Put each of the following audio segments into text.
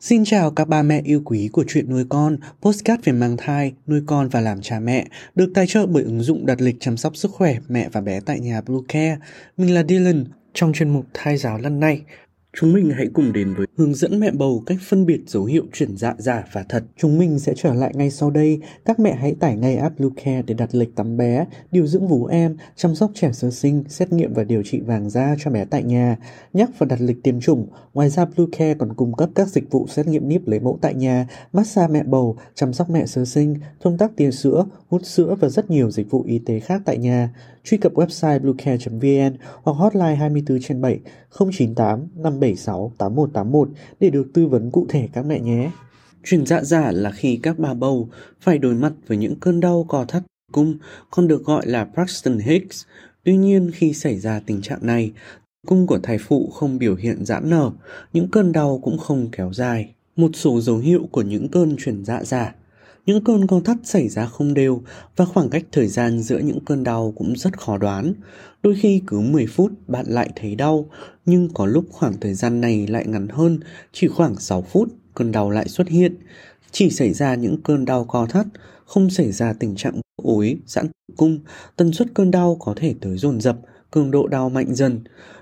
Xin chào các ba mẹ yêu quý của chuyện nuôi con, postcard về mang thai, nuôi con và làm cha mẹ, được tài trợ bởi ứng dụng đặt lịch chăm sóc sức khỏe mẹ và bé tại nhà Blue Care. Mình là Dylan, trong chuyên mục thai giáo lần này, Chúng mình hãy cùng đến với hướng dẫn mẹ bầu cách phân biệt dấu hiệu chuyển dạ giả và thật. Chúng mình sẽ trở lại ngay sau đây. Các mẹ hãy tải ngay app Bluecare để đặt lịch tắm bé, điều dưỡng vú em, chăm sóc trẻ sơ sinh, xét nghiệm và điều trị vàng da cho bé tại nhà, nhắc và đặt lịch tiêm chủng. Ngoài ra Bluecare còn cung cấp các dịch vụ xét nghiệm níp lấy mẫu tại nhà, massage mẹ bầu, chăm sóc mẹ sơ sinh, thông tắc tiền sữa, hút sữa và rất nhiều dịch vụ y tế khác tại nhà. Truy cập website bluecare.vn hoặc hotline 24 trên 7 098 576 8181 để được tư vấn cụ thể các mẹ nhé. Chuyển dạ giả là khi các bà bầu phải đối mặt với những cơn đau co thắt cung, còn được gọi là Braxton Hicks. Tuy nhiên khi xảy ra tình trạng này, cung của thai phụ không biểu hiện giãn nở, những cơn đau cũng không kéo dài. Một số dấu hiệu của những cơn chuyển dạ giả những cơn co thắt xảy ra không đều và khoảng cách thời gian giữa những cơn đau cũng rất khó đoán. Đôi khi cứ 10 phút bạn lại thấy đau, nhưng có lúc khoảng thời gian này lại ngắn hơn, chỉ khoảng 6 phút cơn đau lại xuất hiện. Chỉ xảy ra những cơn đau co thắt, không xảy ra tình trạng ối, giãn cung, tần suất cơn đau có thể tới dồn dập, cường độ đau mạnh dần.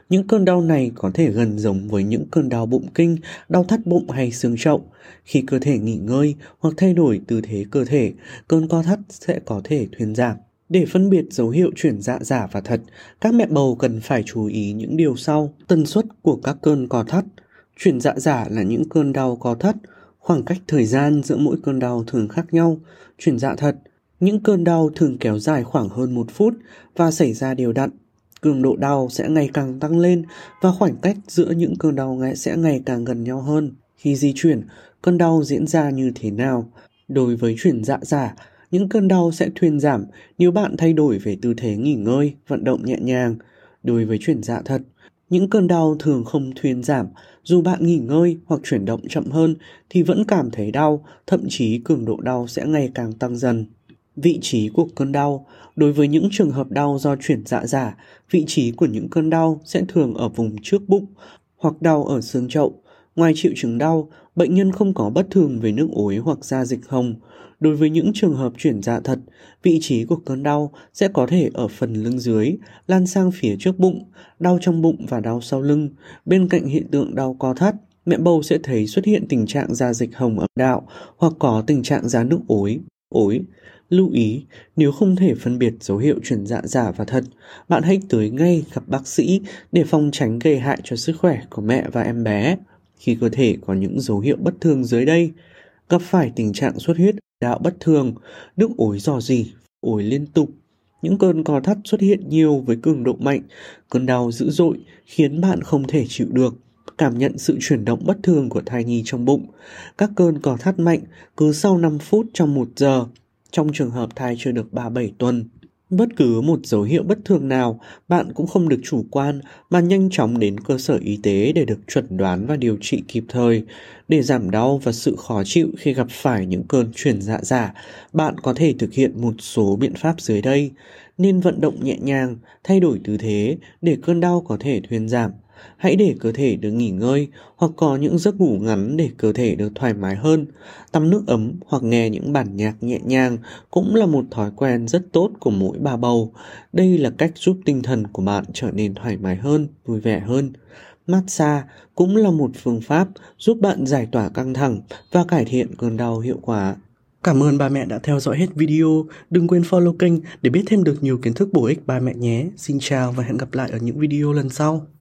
Những cơn đau này có thể gần giống với những cơn đau bụng kinh, đau thắt bụng hay xương chậu. Khi cơ thể nghỉ ngơi hoặc thay đổi tư thế cơ thể, cơn co thắt sẽ có thể thuyên giảm. Để phân biệt dấu hiệu chuyển dạ giả và thật, các mẹ bầu cần phải chú ý những điều sau. Tần suất của các cơn co thắt. Chuyển dạ giả là những cơn đau co thắt. Khoảng cách thời gian giữa mỗi cơn đau thường khác nhau. Chuyển dạ thật. Những cơn đau thường kéo dài khoảng hơn một phút và xảy ra đều đặn cường độ đau sẽ ngày càng tăng lên và khoảng cách giữa những cơn đau sẽ ngày càng gần nhau hơn. Khi di chuyển, cơn đau diễn ra như thế nào? Đối với chuyển dạ giả, những cơn đau sẽ thuyên giảm nếu bạn thay đổi về tư thế nghỉ ngơi, vận động nhẹ nhàng. Đối với chuyển dạ thật, những cơn đau thường không thuyên giảm, dù bạn nghỉ ngơi hoặc chuyển động chậm hơn thì vẫn cảm thấy đau, thậm chí cường độ đau sẽ ngày càng tăng dần. Vị trí của cơn đau Đối với những trường hợp đau do chuyển dạ giả, vị trí của những cơn đau sẽ thường ở vùng trước bụng hoặc đau ở xương chậu. Ngoài triệu chứng đau, bệnh nhân không có bất thường về nước ối hoặc da dịch hồng. Đối với những trường hợp chuyển dạ thật, vị trí của cơn đau sẽ có thể ở phần lưng dưới, lan sang phía trước bụng, đau trong bụng và đau sau lưng. Bên cạnh hiện tượng đau co thắt, mẹ bầu sẽ thấy xuất hiện tình trạng da dịch hồng âm đạo hoặc có tình trạng da nước ối, ối. Lưu ý, nếu không thể phân biệt dấu hiệu chuyển dạ giả và thật, bạn hãy tới ngay gặp bác sĩ để phòng tránh gây hại cho sức khỏe của mẹ và em bé. Khi cơ thể có những dấu hiệu bất thường dưới đây, gặp phải tình trạng xuất huyết đạo bất thường, nước ối dò dỉ, ối liên tục, những cơn co thắt xuất hiện nhiều với cường độ mạnh, cơn đau dữ dội khiến bạn không thể chịu được cảm nhận sự chuyển động bất thường của thai nhi trong bụng. Các cơn co thắt mạnh cứ sau 5 phút trong 1 giờ trong trường hợp thai chưa được 37 tuần. Bất cứ một dấu hiệu bất thường nào, bạn cũng không được chủ quan mà nhanh chóng đến cơ sở y tế để được chuẩn đoán và điều trị kịp thời. Để giảm đau và sự khó chịu khi gặp phải những cơn chuyển dạ giả, bạn có thể thực hiện một số biện pháp dưới đây. Nên vận động nhẹ nhàng, thay đổi tư thế để cơn đau có thể thuyên giảm Hãy để cơ thể được nghỉ ngơi hoặc có những giấc ngủ ngắn để cơ thể được thoải mái hơn. Tắm nước ấm hoặc nghe những bản nhạc nhẹ nhàng cũng là một thói quen rất tốt của mỗi bà bầu. Đây là cách giúp tinh thần của bạn trở nên thoải mái hơn, vui vẻ hơn. Massage cũng là một phương pháp giúp bạn giải tỏa căng thẳng và cải thiện cơn đau hiệu quả. Cảm ơn ba mẹ đã theo dõi hết video. Đừng quên follow kênh để biết thêm được nhiều kiến thức bổ ích ba mẹ nhé. Xin chào và hẹn gặp lại ở những video lần sau.